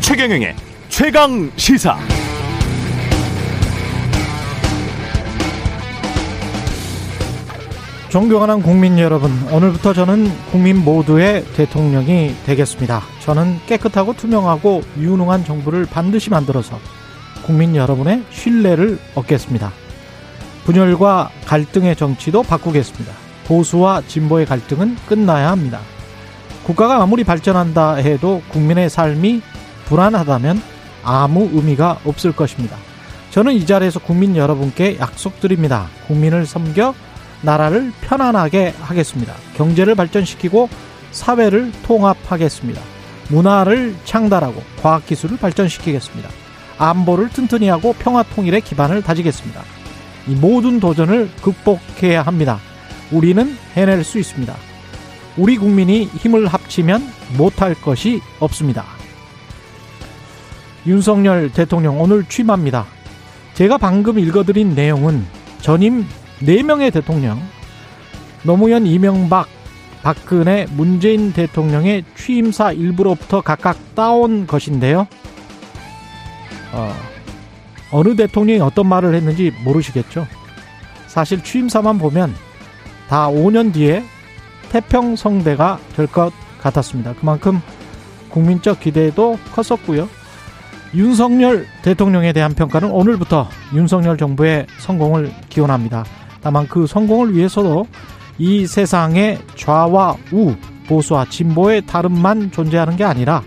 최경영의 최강 시사. 존경하는 국민 여러분, 오늘부터 저는 국민 모두의 대통령이 되겠습니다. 저는 깨끗하고 투명하고 유능한 정부를 반드시 만들어서 국민 여러분의 신뢰를 얻겠습니다. 분열과 갈등의 정치도 바꾸겠습니다. 보수와 진보의 갈등은 끝나야 합니다. 국가가 아무리 발전한다 해도 국민의 삶이 불안하다면 아무 의미가 없을 것입니다. 저는 이 자리에서 국민 여러분께 약속드립니다. 국민을 섬겨 나라를 편안하게 하겠습니다. 경제를 발전시키고 사회를 통합하겠습니다. 문화를 창달하고 과학기술을 발전시키겠습니다. 안보를 튼튼히 하고 평화 통일의 기반을 다지겠습니다. 이 모든 도전을 극복해야 합니다. 우리는 해낼 수 있습니다. 우리 국민이 힘을 합치면 못할 것이 없습니다. 윤석열 대통령 오늘 취임합니다. 제가 방금 읽어드린 내용은 전임 4명의 대통령, 노무현, 이명박, 박근혜, 문재인 대통령의 취임사 일부로부터 각각 따온 것인데요. 어, 어느 대통령이 어떤 말을 했는지 모르시겠죠. 사실 취임사만 보면 다 5년 뒤에 태평성대가 될 것 같았습니다. 그만큼 국민적 기대도 컸었고요. 윤석열 대통령에 대한 평가는 오늘부터 윤석열 정부의 성공을 기원합니다. 다만 그 성공을 위해서도 이 세상에 좌와 우, 보수와 진보의 다름만 존재하는 게 아니라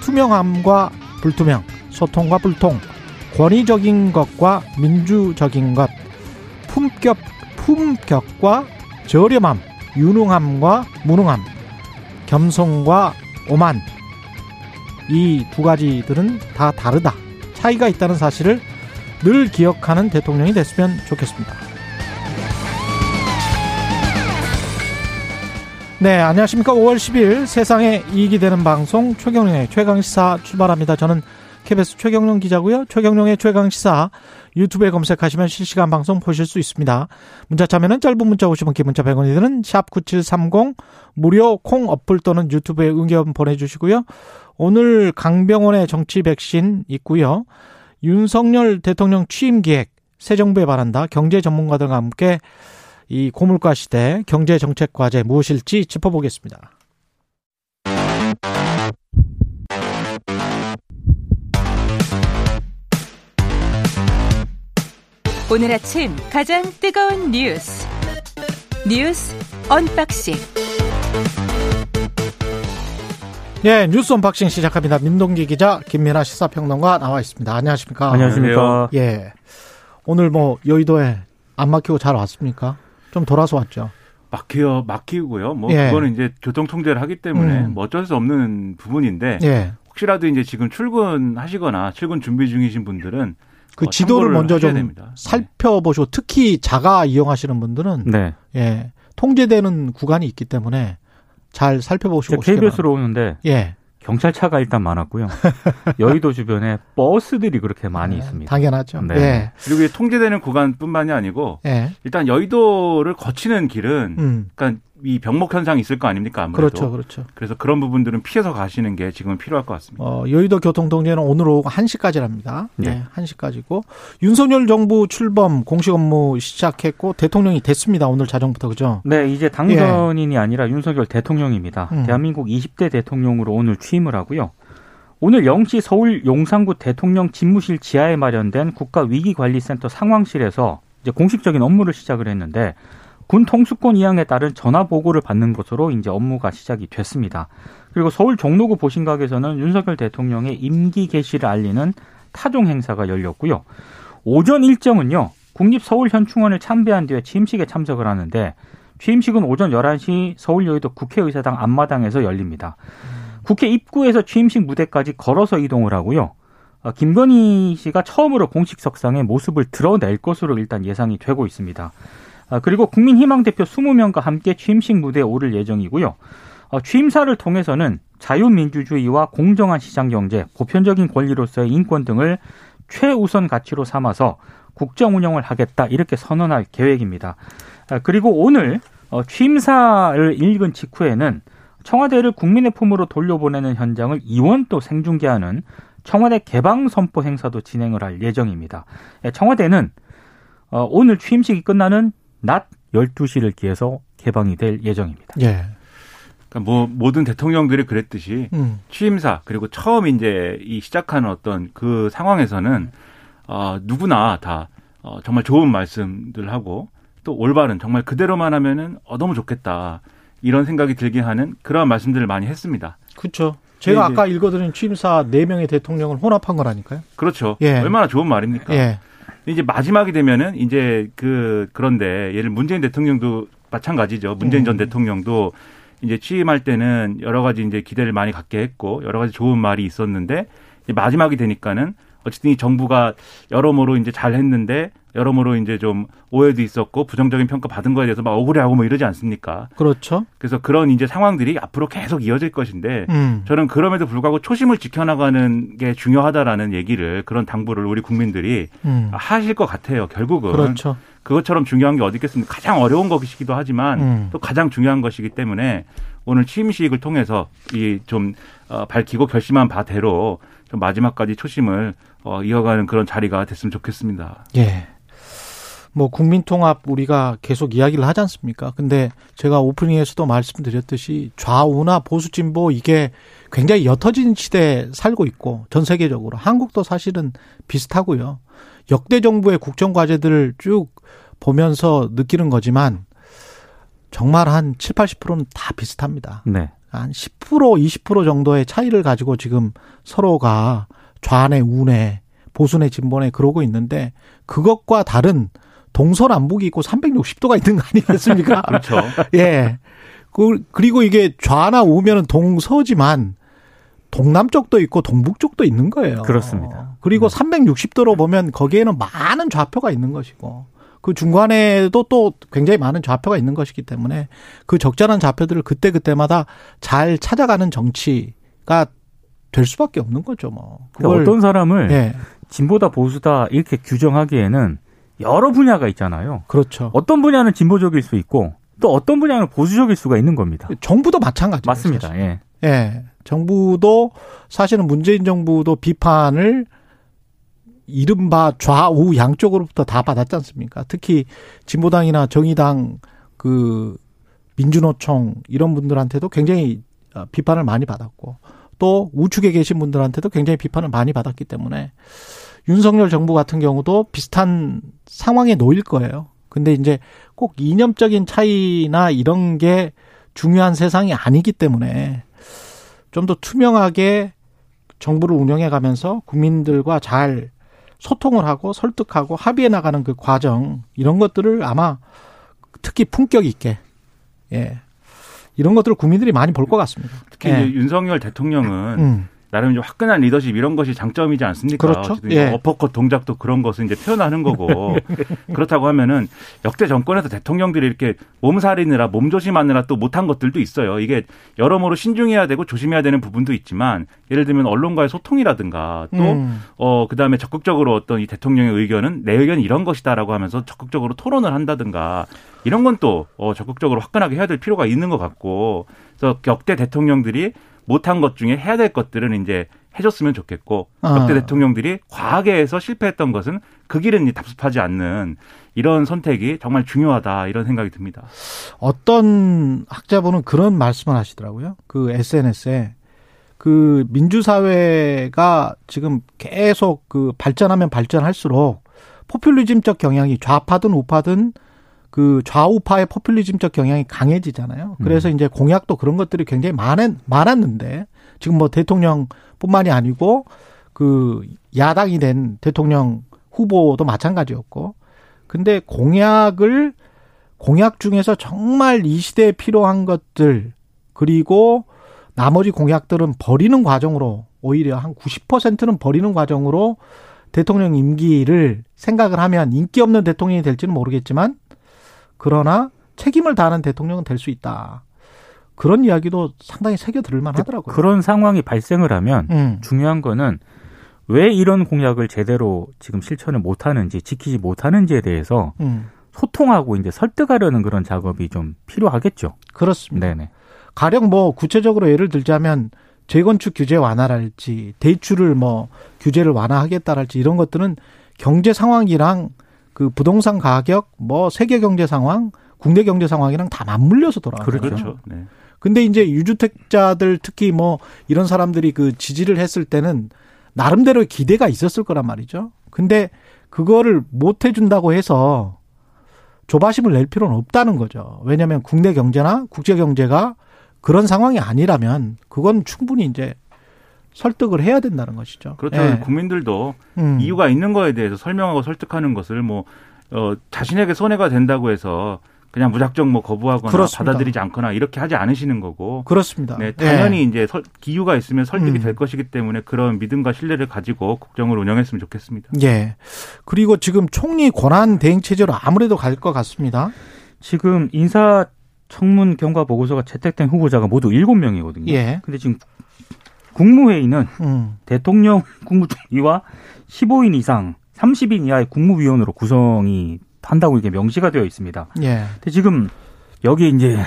투명함과 불투명, 소통과 불통, 권위적인 것과 민주적인 것, 품격, 품격과 저렴함, 유능함과 무능함, 겸손과 오만, 이 두 가지들은 다 다르다. 차이가 있다는 사실을 늘 기억하는 대통령이 됐으면 좋겠습니다. 네, 안녕하십니까. 5월 10일 세상에 이익이 되는 방송 최경령의 최강시사 출발합니다. 저는 KBS 최경령 기자고요. 최경령의 최강 시사 유튜브에 검색하시면 실시간 방송 보실 수 있습니다. 문자 참여는 짧은 문자 50원, 긴 문자 100원이 드는 샵 9730 무료 콩 어플 또는 유튜브에 의견 보내주시고요. 오늘 강병원의 정치 백신 있고요. 윤석열 대통령 취임 기획 새 정부에 바란다 경제 전문가들과 함께 이 고물가 시대 경제 정책 과제 무엇일지 짚어보겠습니다. 오늘 아침 가장 뜨거운 뉴스 뉴스 unboxing 네, 뉴스 unboxing 시작합니다. 민동기 기자, 김민아 시사평론가 나와 있습니다. 안녕하십니까? 안녕하십니까? 예. 오늘 뭐 여의도에 안 막히고 잘 왔습니까? 좀 돌아서 왔죠. 막히요, 막히고요. 뭐 예. 그거는 이제 교통 통제를 하기 때문에 음. 뭐 어쩔 수 없는 부분인데 예. 혹시라도 이제 지금 출근하시거나 출근 준비 중이신 분들은 그 어, 지도를 먼저 좀 됩니다. 네. 살펴보시고 특히 자가 이용하시는 분들은 네. 예. 통제되는 구간이 있기 때문에 잘 살펴보시고 KBS로. 오는데 예. 경찰차가 일단 많았고요. 여의도 주변에 버스들이 그렇게 많이 있습니다. 당연하죠. 네. 예. 그리고 이 통제되는 구간뿐만이 아니고 예. 일단 여의도를 거치는 길은 음. 그러니까 이 병목 현상이 있을 거 아닙니까 아무래도 그렇죠. 그렇죠. 그래서 그런 부분들은 피해서 가시는 게 지금은 필요할 것 같습니다. 어, 여의도 교통통제는 오늘 오후 1시까지랍니다. 네. 네. 1시까지고. 윤석열 정부 출범 공식 업무 시작했고 대통령이 됐습니다. 오늘 자정부터 그죠? 네, 이제 당선인이 아니라 윤석열 대통령입니다. 음. 대한민국 20대 대통령으로 오늘 취임을 하고요. 오늘 0시 서울 용산구 대통령 집무실 지하에 마련된 국가 위기관리센터 상황실에서 이제 공식적인 업무를 시작을 했는데 군 통수권 이양에 따른 전화 보고를 받는 것으로 이제 업무가 시작이 됐습니다. 그리고 서울 종로구 보신각에서는 윤석열 대통령의 임기 개시를 알리는 타종 행사가 열렸고요. 오전 일정은요. 국립서울현충원을 참배한 뒤에 취임식에 참석을 하는데 취임식은 오전 11시 서울 여의도 국회의사당 앞마당에서 열립니다. 국회 입구에서 취임식 무대까지 걸어서 이동을 하고요. 어, 김건희 씨가 처음으로 공식 석상에 모습을 드러낼 것으로 일단 예상이 되고 있습니다. 아, 그리고 국민희망 대표 20명과 함께 취임식 무대에 오를 예정이고요. 어, 취임사를 통해서는 자유민주주의와 공정한 시장경제, 보편적인 권리로서의 인권 등을 최우선 가치로 삼아서 국정 운영을 하겠다 이렇게 선언할 계획입니다. 아, 그리고 오늘 어, 취임사를 읽은 직후에는 청와대를 국민의 품으로 돌려보내는 현장을 이원 또 생중계하는 청와대 개방 선포 행사도 진행을 할 예정입니다. 예, 청와대는 어, 오늘 취임식이 끝나는 낮 12시를 기해서 개방이 될 예정입니다. 예. 그러니까 뭐 모든 대통령들이 그랬듯이 음. 취임사 그리고 처음 이제 이 시작하는 어떤 그 상황에서는 어, 누구나 다 어, 정말 좋은 말씀들 하고 또 올바른 정말 그대로만 하면은 어, 너무 좋겠다 이런 생각이 들게 하는 그런 말씀들을 많이 했습니다. 그렇죠. 제가 네, 아까 읽어드린 취임사 네명의 대통령을 혼합한 거라니까요. 그렇죠. 예. 얼마나 좋은 말입니까? 예. 이제 마지막이 되면은 이제 그 그런데 예를 문재인 대통령도 마찬가지죠. 문재인 전 음. 대통령도 이제 취임할 때는 여러 가지 이제 기대를 많이 갖게 했고 여러 가지 좋은 말이 있었는데 이제 마지막이 되니까는 어쨌든 이 정부가 여러모로 이제 잘 했는데 여러모로 이제 좀 오해도 있었고 부정적인 평가 받은 거에 대해서 막 억울해하고 뭐 이러지 않습니까? 그렇죠. 그래서 그런 이제 상황들이 앞으로 계속 이어질 것인데 음. 저는 그럼에도 불구하고 초심을 지켜나가는 게 중요하다라는 얘기를 그런 당부를 우리 국민들이 음. 하실 것 같아요. 결국은 그렇죠. 그것처럼 중요한 게 어디 있겠습니까? 가장 어려운 것이기도 하지만 음. 또 가장 중요한 것이기 때문에 오늘 취임식을 통해서 이 좀 어, 밝히고 결심한 바대로 좀 마지막까지 초심을 어, 이어가는 그런 자리가 됐으면 좋겠습니다. 예. 뭐 국민통합 우리가 계속 이야기를 하지 않습니까? 근데 제가 오프닝에서도 말씀드렸듯이 좌우나 보수 진보 이게 굉장히 옅어진 시대에 살고 있고 전 세계적으로 한국도 사실은 비슷하고요. 역대 정부의 국정 과제들을 쭉 보면서 느끼는 거지만 정말 한 7, 80%는 다 비슷합니다. 네. 한 10% 20% 정도의 차이를 가지고 지금 서로가 좌내 우내 보수내 진보내 그러고 있는데 그것과 다른 동서남북이 있고 360도가 있는 거 아니겠습니까? 그렇죠. 예. 그, 그리고 이게 좌나 우면은 동서지만 동남쪽도 있고 동북쪽도 있는 거예요. 그렇습니다. 그리고 360도로 보면 거기에는 많은 좌표가 있는 것이고 그 중간에도 또 굉장히 많은 좌표가 있는 것이기 때문에 그 적절한 좌표들을 그때그때마다 잘 찾아가는 정치가 될 수밖에 없는 거죠, 뭐. 그러니까 어떤 사람을 예. 진보다 보수다 이렇게 규정하기에는 여러 분야가 있잖아요. 그렇죠. 어떤 분야는 진보적일 수 있고 또 어떤 분야는 보수적일 수가 있는 겁니다. 정부도 마찬가지예요. 맞습니다. 사실. 예. 예. 정부도 사실은 문재인 정부도 비판을 이른바 좌우 양쪽으로부터 다 받았지 않습니까? 특히 진보당이나 정의당 그 민주노총 이런 분들한테도 굉장히 어, 비판을 많이 받았고 또 우측에 계신 분들한테도 굉장히 비판을 많이 받았기 때문에 윤석열 정부 같은 경우도 비슷한 상황에 놓일 거예요. 근데 이제 꼭 이념적인 차이나 이런 게 중요한 세상이 아니기 때문에 좀 더 투명하게 정부를 운영해 가면서 국민들과 잘 소통을 하고 설득하고 합의해 나가는 그 과정 이런 것들을 아마 특히 품격 있게 예 이런 것들을 국민들이 많이 볼 것 같습니다. 특히 예. 이제 윤석열 대통령은 음, 나름 이제 화끈한 리더십 이런 것이 장점이지 않습니까? 그렇죠. 예. 어퍼컷 동작도 그런 것을 이제 표현하는 거고 그렇다고 하면은 역대 정권에서 대통령들이 이렇게 몸살이느라 몸조심하느라 또 못한 것들도 있어요. 이게 여러모로 신중해야 되고 조심해야 되는 부분도 있지만 예를 들면 언론과의 소통이라든가 또 음, 어, 그 다음에 적극적으로 어떤 이 대통령의 의견은 내 의견이 이런 것이다라고 하면서 적극적으로 토론을 한다든가 이런 건 또 어, 적극적으로 화끈하게 해야 될 필요가 있는 것 같고 그래서 역대 대통령들이 못한 것 중에 해야 될 것들은 이제 해줬으면 좋겠고 아. 역대 대통령들이 과하게 해서 실패했던 것은 그 길은 답습하지 않는 이런 선택이 정말 중요하다 이런 생각이 듭니다. 어떤 학자분은 그런 말씀을 하시더라고요. 그 SNS에 그 민주사회가 지금 계속 그 발전하면 발전할수록 포퓰리즘적 경향이 좌파든 우파든 그 좌우파의 포퓰리즘적 경향이 강해지잖아요. 그래서 이제 공약도 그런 것들이 굉장히 많은, 많았는데 지금 뭐 대통령뿐만이 아니고 그 야당이 된 대통령 후보도 마찬가지였고 근데 공약을 공약 중에서 정말 이 시대에 필요한 것들 그리고 나머지 공약들은 버리는 과정으로 오히려 한 90%는 버리는 과정으로 대통령 임기를 생각을 하면 인기 없는 대통령이 될지는 모르겠지만 그러나 책임을 다하는 대통령은 될 수 있다. 그런 이야기도 상당히 새겨 들을 만 하더라고요. 그런 상황이 발생을 하면 음. 중요한 거는 왜 이런 공약을 제대로 지금 실천을 못 하는지 지키지 못하는지에 대해서 음. 소통하고 이제 설득하려는 그런 작업이 좀 필요하겠죠. 그렇습니다. 네네. 가령 뭐 구체적으로 예를 들자면 재건축 규제 완화랄지 대출을 뭐 규제를 완화하겠다랄지 이런 것들은 경제 상황이랑 그 부동산 가격 뭐 세계 경제 상황 국내 경제 상황이랑 다 맞물려서 돌아가요. 그렇죠. 네. 근데 이제 유주택자들 특히 뭐 이런 사람들이 그 지지를 했을 때는 나름대로의 기대가 있었을 거란 말이죠. 근데 그거를 못 해준다고 해서 조바심을 낼 필요는 없다는 거죠. 왜냐하면 국내 경제나 국제 경제가 그런 상황이 아니라면 그건 충분히 이제 설득을 해야 된다는 것이죠. 그렇죠. 예. 국민들도 음. 이유가 있는 거에 대해서 설명하고 설득하는 것을 뭐 어, 자신에게 손해가 된다고 해서 그냥 무작정 뭐 거부하거나 그렇습니다. 받아들이지 않거나 이렇게 하지 않으시는 거고. 그렇습니다. 네, 예. 당연히 이제 설, 기유가 있으면 설득이 음. 될 것이기 때문에 그런 믿음과 신뢰를 가지고 국정을 운영했으면 좋겠습니다. 예. 그리고 지금 총리 권한 대행 체제로 아무래도 갈 것 같습니다. 지금 인사 청문 경과 보고서가 채택된 후보자가 모두 7명이거든요. 예. 근데 지금 국무회의는 음. 대통령 국무총리와 15인 이상 30인 이하의 국무위원으로 구성이 한다고 이게 명시가 되어 있습니다. 예. 근데 지금 여기 이제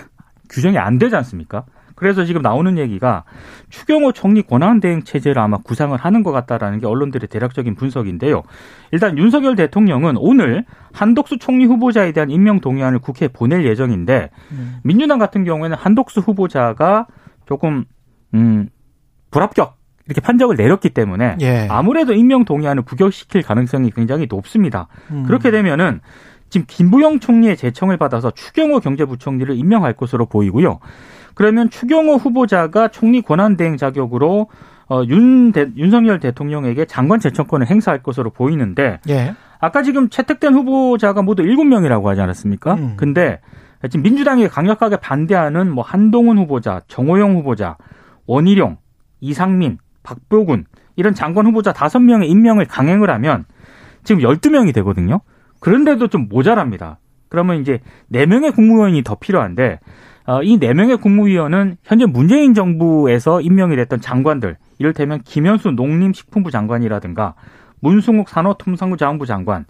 규정이 안 되지 않습니까? 그래서 지금 나오는 얘기가 추경호 총리 권한대행 체제를 아마 구상을 하는 것 같다라는 게 언론들의 대략적인 분석인데요. 일단 윤석열 대통령은 오늘 한덕수 총리 후보자에 대한 임명 동의안을 국회에 보낼 예정인데 음. 민주당 같은 경우에는 한덕수 후보자가 조금 음 불합격 이렇게 판정을 내렸기 때문에 예. 아무래도 임명 동의안을 부결시킬 가능성이 굉장히 높습니다. 음. 그렇게 되면은 지금 김부영 총리의 제청을 받아서 추경호 경제부총리를 임명할 것으로 보이고요. 그러면 추경호 후보자가 총리 권한대행 자격으로 어, 윤 대, 윤석열 대통령에게 장관 제청권을 행사할 것으로 보이는데 예. 아까 지금 채택된 후보자가 모두 7명이라고 하지 않았습니까? 음. 근데 지금 민주당이 강력하게 반대하는 뭐 한동훈 후보자, 정호영 후보자, 원희룡, 이상민, 박보군 이런 장관 후보자 5명의 임명을 강행을 하면 지금 12명이 되거든요. 그런데도 좀 모자랍니다. 그러면 이제 4명의 국무위원이 더 필요한데 어, 이 4명의 국무위원은 현재 문재인 정부에서 임명이 됐던 장관들 이를테면 김현수 농림식품부 장관이라든가 문승욱 산업통상부장부 장관,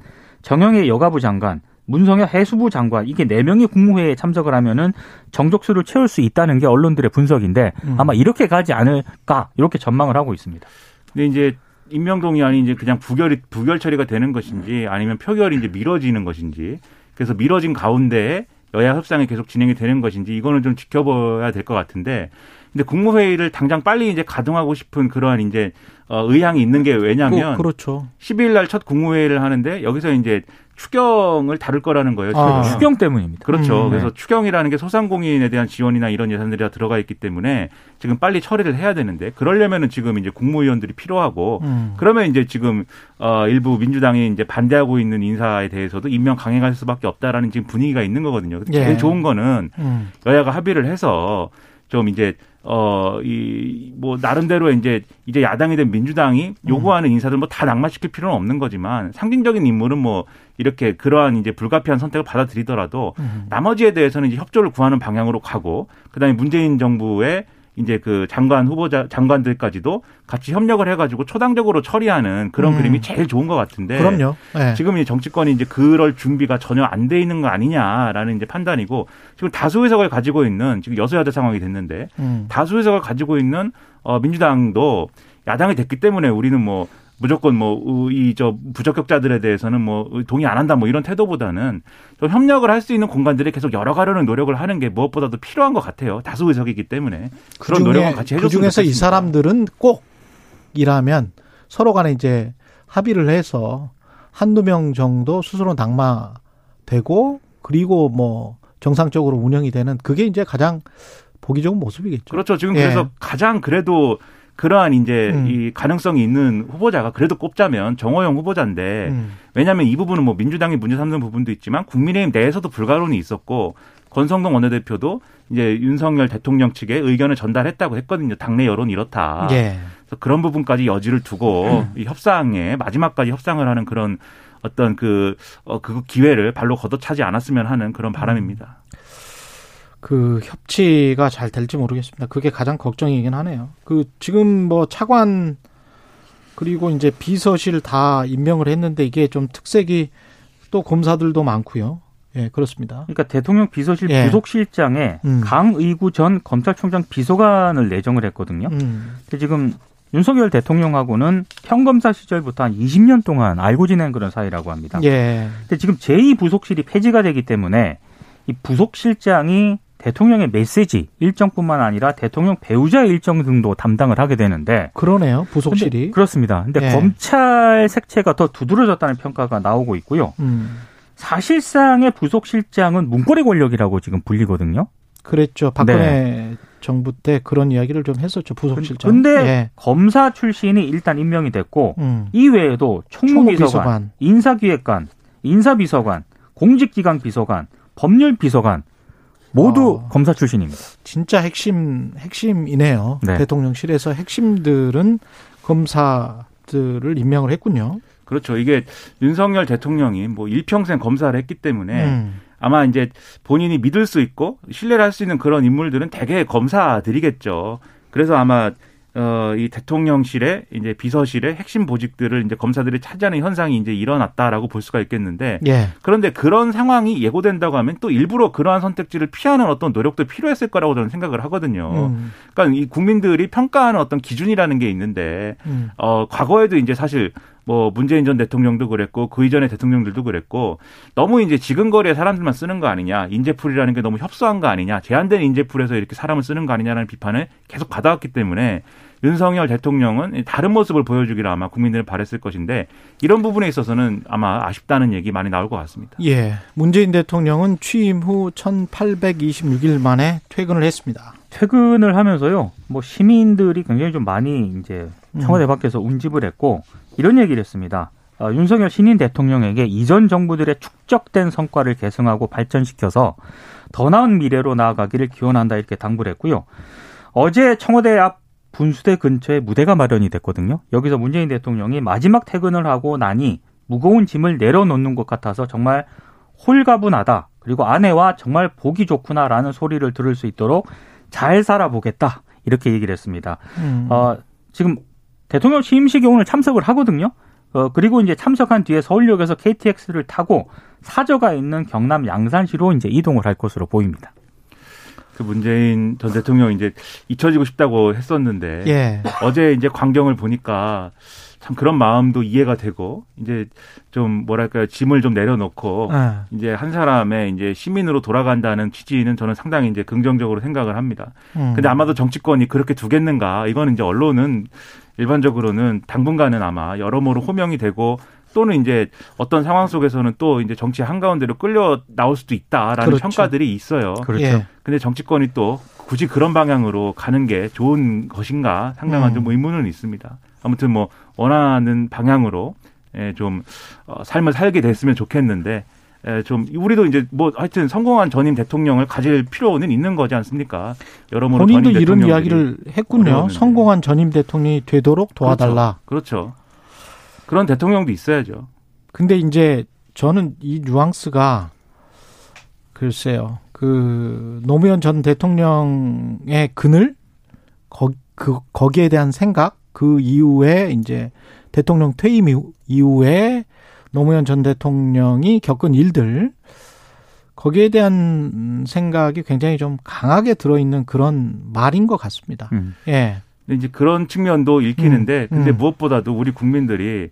정영애 여가부 장관, 문성혁 해수부 장관 이게 네 명이 국무회의에 참석을 하면은 정족수를 채울 수 있다는 게 언론들의 분석인데 음. 아마 이렇게 가지 않을까 이렇게 전망을 하고 있습니다. 근데 이제 임명 동의안이 이제 그냥 부결이 부결 처리가 되는 것인지 아니면 표결이 이제 미뤄지는 것인지 그래서 미뤄진 가운데 여야 협상이 계속 진행이 되는 것인지 이거는 좀 지켜봐야 될 것 같은데 근데 국무회의를 당장 빨리 이제 가동하고 싶은 그러한 이제 어, 의향이 있는 게 왜냐하면 그, 그렇죠. 12일 날 첫 국무회의를 하는데 여기서 이제 추경을 다룰 거라는 거예요. 아. 추경 때문입니다. 그렇죠. 음, 그래서 추경이라는 게 소상공인에 대한 지원이나 이런 예산들이 다 들어가 있기 때문에 지금 빨리 처리를 해야 되는데 그러려면은 지금 이제 국무위원들이 필요하고 음. 그러면 이제 지금 어 일부 민주당이 이제 반대하고 있는 인사에 대해서도 임명 강행할 수밖에 없다라는 지금 분위기가 있는 거거든요. 예. 제일 좋은 거는 음. 여야가 합의를 해서 좀 이제 어 이 뭐 나름대로 이제 이제 야당이 된 민주당이 요구하는 인사들 뭐 다 낙마시킬 필요는 없는 거지만 상징적인 인물은 뭐 이렇게 그러한 이제 불가피한 선택을 받아들이더라도 음. 나머지에 대해서는 이제 협조를 구하는 방향으로 가고 그 다음에 문재인 정부의 이제 그 장관 후보자 장관들까지도 같이 협력을 해가지고 초당적으로 처리하는 그런 음. 그림이 제일 좋은 것 같은데 그럼요. 예. 지금 이 정치권이 이제 그럴 준비가 전혀 안 돼 있는 거 아니냐라는 이제 판단이고 지금 다수 의석을 가지고 있는 지금 여소야대 상황이 됐는데 음. 다수 의석을 가지고 있는 어 민주당도 야당이 됐기 때문에 우리는 뭐 무조건 뭐 이 저 부적격자들에 대해서는 뭐 동의 안 한다 뭐 이런 태도보다는 좀 협력을 할 수 있는 공간들이 계속 열어가려는 노력을 하는 게 무엇보다도 필요한 것 같아요. 다수 의석이기 때문에 그런 노력은 같이 그 해줬으면 중에서 이 좋겠습니다. 사람들은 꼭 일하면 서로 간에 이제 합의를 해서 한두 명 정도 스스로 낙마되고 그리고 뭐 정상적으로 운영이 되는 그게 이제 가장 보기 좋은 모습이겠죠. 그렇죠. 지금 예. 그래서 가장 그래도 그러한 이제 음. 이 가능성이 있는 후보자가 그래도 꼽자면 정호영 후보자인데 음. 왜냐하면 이 부분은 뭐 민주당이 문제 삼는 부분도 있지만 국민의힘 내에서도 불가론이 있었고 권성동 원내대표도 이제 윤석열 대통령 측에 의견을 전달했다고 했거든요. 당내 여론 이렇다. 예. 그래서 그런 부분까지 여지를 두고 이 협상에 마지막까지 협상을 하는 그런 어떤 그, 어, 그 기회를 발로 걷어차지 않았으면 하는 그런 바람입니다. 그 협치가 잘 될지 모르겠습니다. 그게 가장 걱정이긴 하네요. 그 지금 뭐 차관 그리고 이제 비서실 다 임명을 했는데 이게 좀 특색이 또 검사들도 많고요. 예, 그렇습니다. 그러니까 대통령 비서실 예. 부속실장에 음. 강의구 전 검찰총장 비서관을 내정을 했거든요. 음. 근데 지금 윤석열 대통령하고는 평검사 시절부터 한 20년 동안 알고 지낸 그런 사이라고 합니다. 예. 근데 지금 제2 부속실이 폐지가 되기 때문에 이 부속실장이 대통령의 메시지 일정뿐만 아니라 대통령 배우자 일정 등도 담당을 하게 되는데 그러네요. 근데 부속실이. 그렇습니다. 근데 예. 검찰 색채가 더 두드러졌다는 평가가 나오고 있고요. 음. 사실상의 부속실장은 문고리 권력이라고 지금 불리거든요. 그랬죠. 박근혜 정부 때 그런 이야기를 좀 했었죠. 부속실장. 근데 예. 검사 출신이 일단 임명이 됐고 음. 이 외에도 총무비서관, 총무비서관. 인사기획관, 인사비서관, 공직기강 비서관, 법률비서관 모두 어. 검사 출신입니다. 진짜 핵심 핵심이네요. 네. 대통령실에서 핵심들은 검사들을 임명을 했군요. 그렇죠. 이게 윤석열 대통령이 뭐 일평생 검사를 했기 때문에 음. 아마 이제 본인이 믿을 수 있고 신뢰를 할 수 있는 그런 인물들은 대개 검사들이겠죠. 그래서 아마 어, 이 대통령실의 이제 비서실의 핵심 보직들을 이제 검사들이 차지하는 현상이 이제 일어났다라고 볼 수가 있겠는데 예. 그런데 그런 상황이 예고된다고 하면 또 일부러 그러한 선택지를 피하는 어떤 노력도 필요했을 거라고 저는 생각을 하거든요. 음. 그러니까 이 국민들이 평가하는 어떤 기준이라는 게 있는데 음. 어, 과거에도 이제 사실 뭐 문재인 전 대통령도 그랬고 그 이전의 대통령들도 그랬고 너무 이제 지근거리에 사람들만 쓰는 거 아니냐 인재풀이라는 게 너무 협소한 거 아니냐 제한된 인재풀에서 이렇게 사람을 쓰는 거 아니냐라는 비판을 계속 받아왔기 때문에 윤석열 대통령은 다른 모습을 보여주기를 아마 국민들은 바랬을 것인데 이런 부분에 있어서는 아마 아쉽다는 얘기 많이 나올 것 같습니다. 예. 문재인 대통령은 취임 후 1826일 만에 퇴근을 했습니다. 퇴근을 하면서요, 뭐 시민들이 굉장히 좀 많이 이제 청와대 음. 밖에서 운집을 했고 이런 얘기를 했습니다. 어, 윤석열 신인 대통령에게 이전 정부들의 축적된 성과를 계승하고 발전시켜서 더 나은 미래로 나아가기를 기원한다 이렇게 당부를 했고요. 어제 청와대 앞 분수대 근처에 무대가 마련이 됐거든요. 여기서 문재인 대통령이 마지막 퇴근을 하고 나니 무거운 짐을 내려놓는 것 같아서 정말 홀가분하다. 그리고 아내와 정말 보기 좋구나라는 소리를 들을 수 있도록 잘 살아보겠다. 이렇게 얘기를 했습니다. 음. 어, 지금 대통령 취임식에 오늘 참석을 하거든요. 어, 그리고 이제 참석한 뒤에 서울역에서 KTX를 타고 사저가 있는 경남 양산시로 이제 이동을 할 것으로 보입니다. 그 문재인 전 대통령 이제 잊혀지고 싶다고 했었는데 예. 어제 이제 광경을 보니까 참 그런 마음도 이해가 되고 이제 좀 뭐랄까요 짐을 좀 내려놓고 아, 이제 한 사람의 이제 시민으로 돌아간다는 취지는 저는 상당히 이제 긍정적으로 생각을 합니다. 음. 근데 아마도 정치권이 그렇게 두겠는가? 이거는 이제 언론은 일반적으로는 당분간은 아마 여러모로 호명이 되고 또는 이제 어떤 상황 속에서는 또 이제 정치 한가운데로 끌려 나올 수도 있다라는 그렇죠. 평가들이 있어요. 그렇죠. 예. 근데 정치권이 또 굳이 그런 방향으로 가는 게 좋은 것인가 상당한 음. 좀 의문은 있습니다. 아무튼 뭐 원하는 방향으로 예, 좀 어, 삶을 살게 됐으면 좋겠는데 예, 좀 우리도 이제 뭐 하여튼 성공한 전임 대통령을 가질 필요는 있는 거지 않습니까? 여러모로 본인도 이런 이야기를 했군요. 어려웠는데. 성공한 전임 대통령이 되도록 도와달라. 그렇죠. 그 런 대통령도 있어야죠. 근데 이제 저는 이 뉘앙스가 글쎄요. 그 노무현 전 대통령의 그늘 거, 그 거기에 대한 생각 그 이후에 이제 대통령 퇴임 이후- 이후에 노무현 전 대통령이 겪은 일들 거기에 대한 생각이 굉장히 좀 강하게 들어있는 그런 말인 것 같습니다. 음. 예. 근데 이제 그런 측면도 읽히는데 음, 근데 음. 무엇보다도 우리 국민들이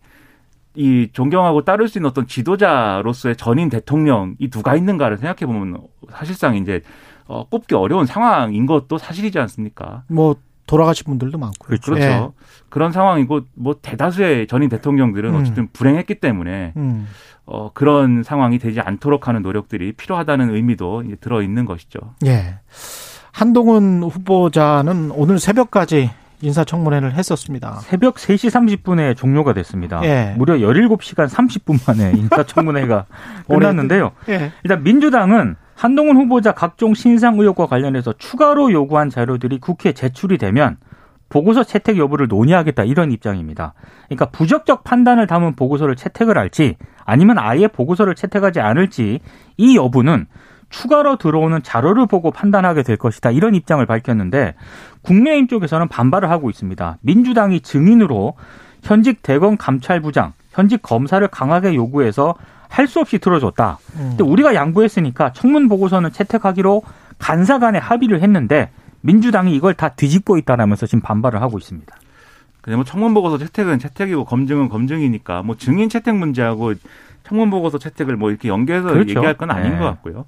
이 존경하고 따를 수 있는 어떤 지도자로서의 전임 대통령 이 누가 있는가를 생각해 보면 사실상 이제 어, 꼽기 어려운 상황인 것도 사실이지 않습니까? 뭐 돌아가신 분들도 많고요. 그렇죠. 그렇죠. 예. 그런 상황이고 뭐 대다수의 전임 대통령들은 음. 어쨌든 불행했기 때문에 음. 어, 그런 상황이 되지 않도록 하는 노력들이 필요하다는 의미도 들어 있는 것이죠. 예. 한동훈 후보자는 오늘 새벽까지 인사청문회를 했었습니다. 새벽 3시 30분에 종료가 됐습니다. 예. 무려 17시간 30분 만에 인사청문회가 끝났는데요. 예. 일단 민주당은 한동훈 후보자 각종 신상 의혹과 관련해서 추가로 요구한 자료들이 국회에 제출이 되면 보고서 채택 여부를 논의하겠다 이런 입장입니다. 그러니까 부적격 판단을 담은 보고서를 채택을 할지 아니면 아예 보고서를 채택하지 않을지 이 여부는 추가로 들어오는 자료를 보고 판단하게 될 것이다 이런 입장을 밝혔는데 국민의힘 쪽에서는 반발을 하고 있습니다. 민주당이 증인으로 현직 대검 감찰부장, 현직 검사를 강하게 요구해서 할 수 없이 들어줬다. 음. 근데 우리가 양보했으니까 청문 보고서는 채택하기로 간사 간에 합의를 했는데 민주당이 이걸 다 뒤집고 있다라면서 지금 반발을 하고 있습니다. 그냥 뭐 청문 보고서 채택은 채택이고 검증은 검증이니까 뭐 증인 채택 문제하고 청문 보고서 채택을 뭐 이렇게 연계해서 그렇죠. 얘기할 건 아닌 네. 것 같고요.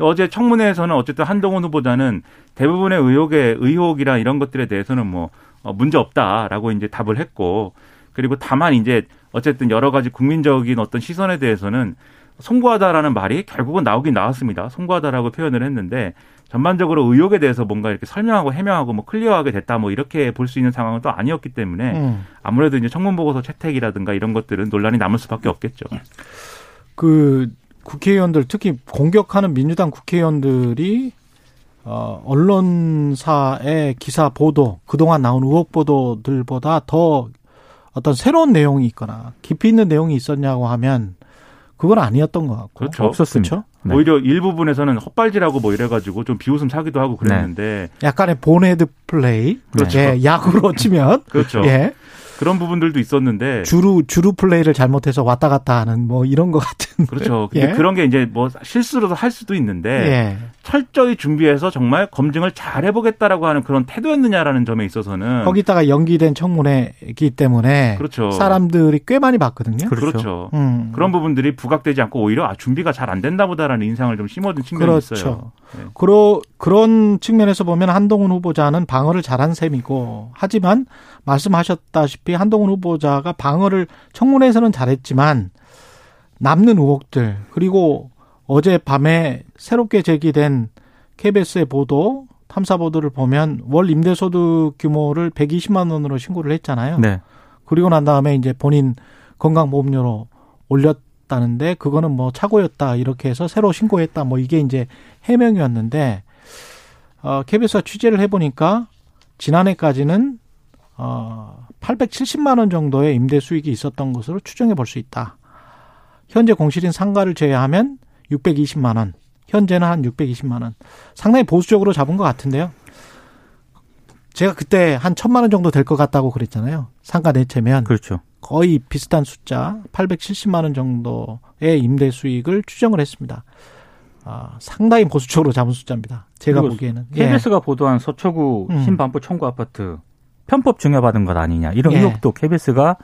어제 청문회에서는 어쨌든 한동훈 후보자는 대부분의 의혹에 의혹이나 이런 것들에 대해서는 뭐 어, 문제 없다라고 이제 답을 했고 그리고 다만 이제 어쨌든 여러 가지 국민적인 어떤 시선에 대해서는 송구하다라는 말이 결국은 나오긴 나왔습니다. 송구하다라고 표현을 했는데 전반적으로 의혹에 대해서 뭔가 이렇게 설명하고 해명하고 뭐 클리어하게 됐다 뭐 이렇게 볼 수 있는 상황은 또 아니었기 때문에 음. 아무래도 이제 청문 보고서 채택이라든가 이런 것들은 논란이 남을 수밖에 없겠죠. 그 국회의원들 특히 공격하는 민주당 국회의원들이 어, 언론사의 기사 보도 그동안 나온 의혹 보도들보다 더 어떤 새로운 내용이 있거나 깊이 있는 내용이 있었냐고 하면 그건 아니었던 것 같고 그렇죠. 없었습니다. 그렇죠? 네. 오히려 일부분에서는 헛발질하고 뭐 이래가지고 좀 비웃음 사기도 하고 그랬는데 약간의 본헤드 플레이 그렇죠. 예, 야구로 치면 그렇죠. 예, 그런 부분들도 있었는데 주루 주루 플레이를 잘못해서 왔다 갔다 하는 뭐 이런 것 같은 그렇죠. 근데 예. 그런 게 이제 뭐 실수로도 할 수도 있는데 예. 철저히 준비해서 정말 검증을 잘 해보겠다라고 하는 그런 태도였느냐라는 점에 있어서는 거기다가 연기된 청문회이기 때문에 그렇죠. 사람들이 꽤 많이 봤거든요. 그렇죠. 그렇죠. 음. 그런 부분들이 부각되지 않고 오히려 아 준비가 잘안 됐나 보다라는 인상을 좀 심어준 측면이 그렇죠. 있어요. 네. 그러, 그런 측면에서 보면 한동훈 후보자는 방어를 잘한 셈이고 하지만 말씀하셨다시피 한동훈 후보자가 방어를 청문회에서는 잘했지만 남는 의혹들 그리고 어제 밤에 새롭게 제기된 KBS의 보도 탐사 보도를 보면 월 임대소득 규모를 120만 원으로 신고를 했잖아요. 네. 그리고 난 다음에 이제 본인 건강보험료로 올렸다는데 그거는 뭐 착오였다 이렇게 해서 새로 신고했다 뭐 이게 이제 해명이었는데 어 KBS가 취재를 해보니까 지난해까지는 어 870만 원 정도의 임대 수익이 있었던 것으로 추정해 볼 수 있다. 현재 공실인 상가를 제외하면 620만 원. 현재는 한 620만 원. 상당히 보수적으로 잡은 것 같은데요. 제가 그때 한 천만 원 정도 될 것 같다고 그랬잖아요. 상가 내채면 그렇죠. 거의 비슷한 숫자 870만 원 정도의 임대 수익을 추정을 했습니다. 아, 상당히 보수적으로 잡은 숫자입니다. 제가 보기에는. 예. KBS가 보도한 서초구 음. 신반포 청구 아파트 편법 증여받은 것 아니냐 이런 예. 의혹도 KBS가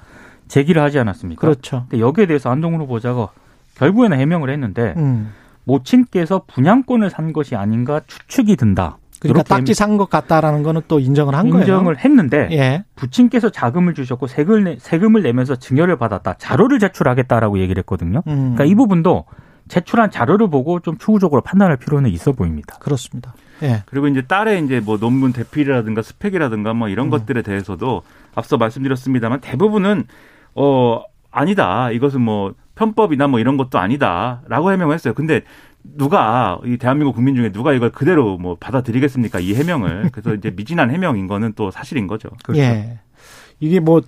제기를 하지 않았습니까? 그렇죠. 근데 여기에 대해서 한동훈 후보자가 결국에는 해명을 했는데 음. 모친께서 분양권을 산 것이 아닌가 추측이 든다. 그러니까 딱지 산 것 같다라는 거는 또 인정을 한 거예요. 인정을 했는데 예. 부친께서 자금을 주셨고 세금을, 내, 세금을 내면서 증여를 받았다. 자료를 제출하겠다라고 얘기를 했거든요. 음. 그러니까 이 부분도 제출한 자료를 보고 좀 추후적으로 판단할 필요는 있어 보입니다. 그렇습니다. 예. 그리고 이제 딸의 이제 뭐 논문 대필이라든가 스펙이라든가 뭐 음. 이런 것들에 대해서도 앞서 말씀드렸습니다만 대부분은 어 아니다. 이것은 뭐 편법이나 뭐 이런 것도 아니다라고 해명을 했어요. 근데 누가 이 대한민국 국민 중에 누가 이걸 그대로 뭐 받아들이겠습니까? 이 해명을. 그래서 이제 미진한 해명인 거는 또 사실인 거죠. 예. 이게 뭐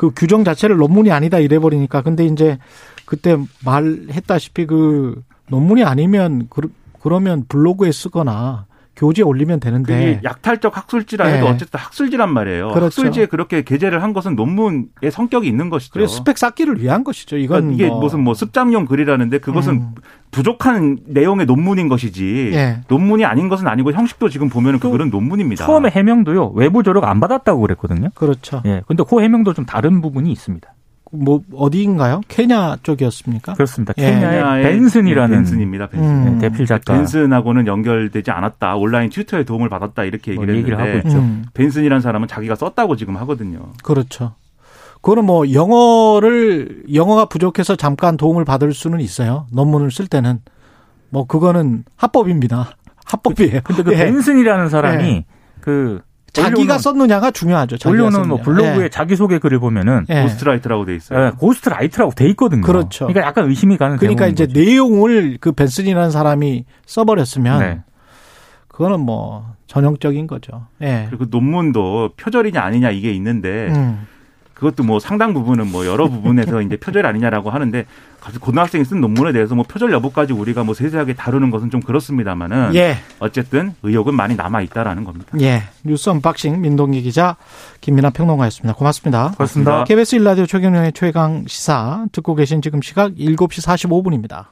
그 규정 자체를 논문이 아니다 이래 버리니까 근데 이제 그때 말했다시피 그 논문이 아니면 그, 그러면 블로그에 쓰거나 교재에 올리면 되는데 그게 약탈적 학술지라 해도 네. 어쨌든 학술지란 말이에요. 그렇죠. 학술지에 그렇게 게재를 한 것은 논문의 성격이 있는 것이죠. 그래 스펙 쌓기를 위한 것이죠. 이건 그러니까 이게 뭐. 무슨 뭐 습작용 글이라는데 그것은 음. 부족한 내용의 논문인 것이지 예. 논문이 아닌 것은 아니고 형식도 지금 보면은 그또 글은 논문입니다. 처음에 해명도요 외부 조력 안 받았다고 그랬거든요. 그렇죠. 예, 근데 그 해명도 좀 다른 부분이 있습니다. 뭐 어디인가요? 케냐 쪽이었습니까? 그렇습니다. 예. 케냐의 케냐의 벤슨이라는 벤슨입니다. 벤슨. 음. 예, 대필 작가 벤슨하고는 연결되지 않았다. 온라인 튜터에 도움을 받았다. 이렇게 뭐 얘기를 얘기를 했는데 하고 있죠. 음, 벤슨이라는 사람은 자기가 썼다고 지금 하거든요. 그렇죠. 그거는 뭐 영어를 영어가 부족해서 잠깐 도움을 받을 수는 있어요. 논문을 쓸 때는 뭐 그거는 합법입니다. 합법이에요. 근데 그 예. 벤슨이라는 사람이 예. 그 자기가 썼느냐가 중요하죠. 자기가 올려놓은 뭐 썼느냐. 블로그에 예. 자기소개 글을 보면은 예. ghostwriter라고 돼 있어요. 예, ghostwriter라고 돼 있거든요. 그렇죠. 그러니까 약간 의심이 가는 그러니까 이제 거죠. 내용을 그 벤슨이라는 사람이 써버렸으면 네. 그거는 뭐 전형적인 거죠. 예. 그리고 논문도 표절이냐 아니냐 이게 있는데 음. 그것도 뭐 상당 부분은 뭐 여러 부분에서 이제 표절 아니냐라고 하는데 갑자기 고등학생이 쓴 논문에 대해서 뭐 표절 여부까지 우리가 뭐 세세하게 다루는 것은 좀 그렇습니다만은 예. 어쨌든 의혹은 많이 남아 있다라는 겁니다. 예. 뉴스 unboxing 민동기 기자 김민아 평론가였습니다. 고맙습니다. 고맙습니다. KBS 1라디오 최경영의 최강 시사 듣고 계신 지금 시각 7시 45분입니다.